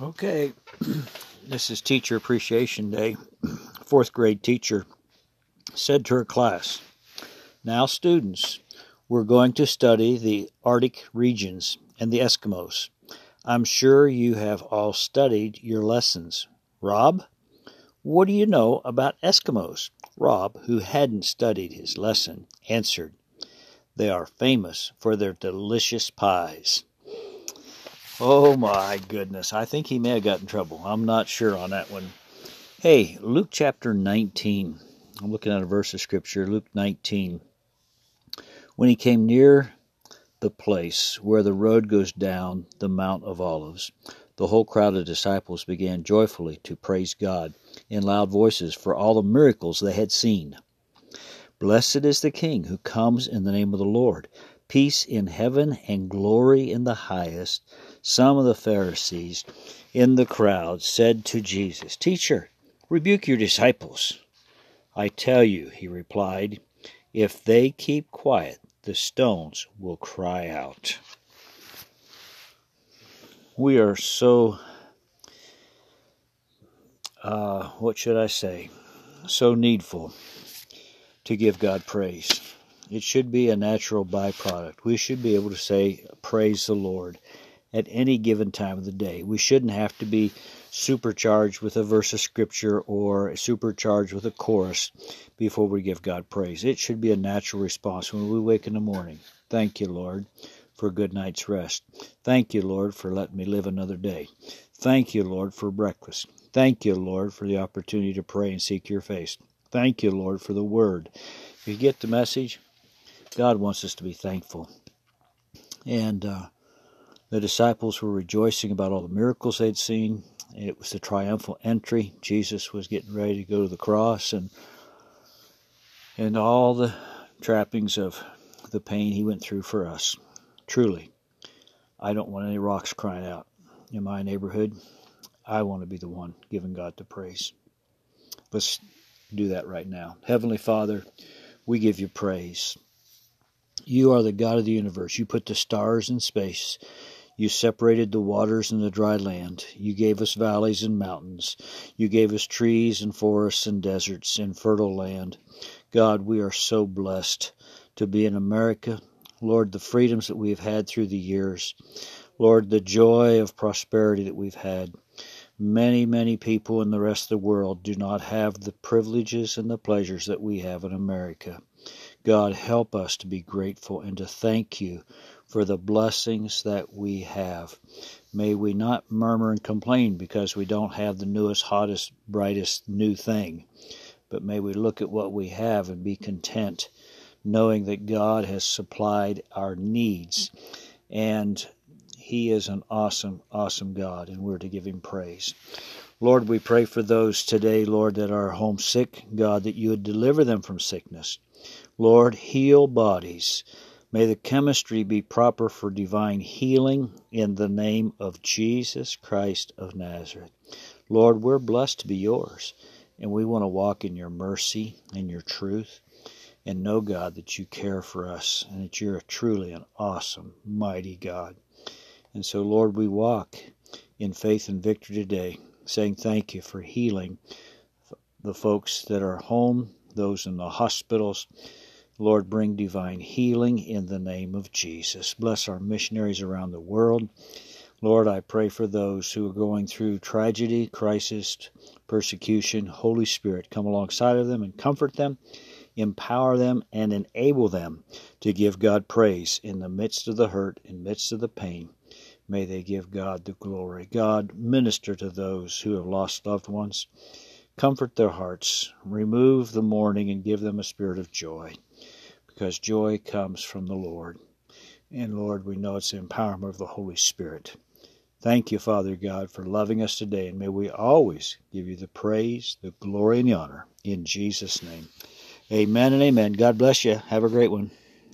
Okay, this is Teacher Appreciation Day. Fourth grade teacher said to her class, Now, students, we're going to study the Arctic regions and the Eskimos. I'm sure you have all studied your lessons. Rob, what do you know about Eskimos? Rob, who hadn't studied his lesson, answered, They are famous for their delicious pies. Oh my goodness. I think he may have got in trouble. I'm not sure on that one. Hey, Luke chapter 19. I'm looking at a verse of scripture, Luke 19. When he came near the place where the road goes down the Mount of Olives, the whole crowd of disciples began joyfully to praise God in loud voices for all the miracles they had seen. Blessed is the King who comes in the name of the Lord. Peace in heaven and glory in the highest some of the Pharisees in the crowd said to Jesus, Teacher, rebuke your disciples. I tell you, he replied, if they keep quiet, the stones will cry out. We are so, uh, what should I say, so needful to give God praise. It should be a natural byproduct. We should be able to say, Praise the Lord at any given time of the day. We shouldn't have to be supercharged with a verse of scripture or supercharged with a chorus before we give God praise. It should be a natural response when we wake in the morning. Thank you, Lord, for a good night's rest. Thank you, Lord, for letting me live another day. Thank you, Lord, for breakfast. Thank you, Lord, for the opportunity to pray and seek your face. Thank you, Lord, for the word. If you get the message, God wants us to be thankful. And uh, the disciples were rejoicing about all the miracles they'd seen. It was the triumphal entry. Jesus was getting ready to go to the cross and and all the trappings of the pain he went through for us. Truly, I don't want any rocks crying out in my neighborhood. I want to be the one giving God the praise. Let's do that right now. Heavenly Father, we give you praise. You are the God of the universe. You put the stars in space. You separated the waters and the dry land. You gave us valleys and mountains. You gave us trees and forests and deserts and fertile land. God, we are so blessed to be in America. Lord, the freedoms that we've had through the years. Lord, the joy of prosperity that we've had. Many, many people in the rest of the world do not have the privileges and the pleasures that we have in America. God, help us to be grateful and to thank you for the blessings that we have. May we not murmur and complain because we don't have the newest, hottest, brightest new thing, but may we look at what we have and be content, knowing that God has supplied our needs and He is an awesome, awesome God, and we're to give Him praise. Lord, we pray for those today, Lord, that are homesick, God, that you would deliver them from sickness. Lord, heal bodies May the chemistry be proper for divine healing in the name of Jesus Christ of Nazareth. Lord, we're blessed to be yours, and we want to walk in your mercy and your truth and know, God, that you care for us and that you're truly an awesome, mighty God. And so, Lord, we walk in faith and victory today, saying thank you for healing the folks that are home, those in the hospitals, Lord, bring divine healing in the name of Jesus. Bless our missionaries around the world. Lord, I pray for those who are going through tragedy, crisis, persecution. Holy Spirit, come alongside of them and comfort them, empower them, and enable them to give God praise in the midst of the hurt, in the midst of the pain. May they give God the glory. God, minister to those who have lost loved ones. Comfort their hearts, remove the mourning, and give them a spirit of joy because joy comes from the Lord. And Lord, we know it's the empowerment of the Holy Spirit. Thank you, Father God, for loving us today, and may we always give you the praise, the glory, and the honor. In Jesus' name. Amen and amen. God bless you. Have a great one.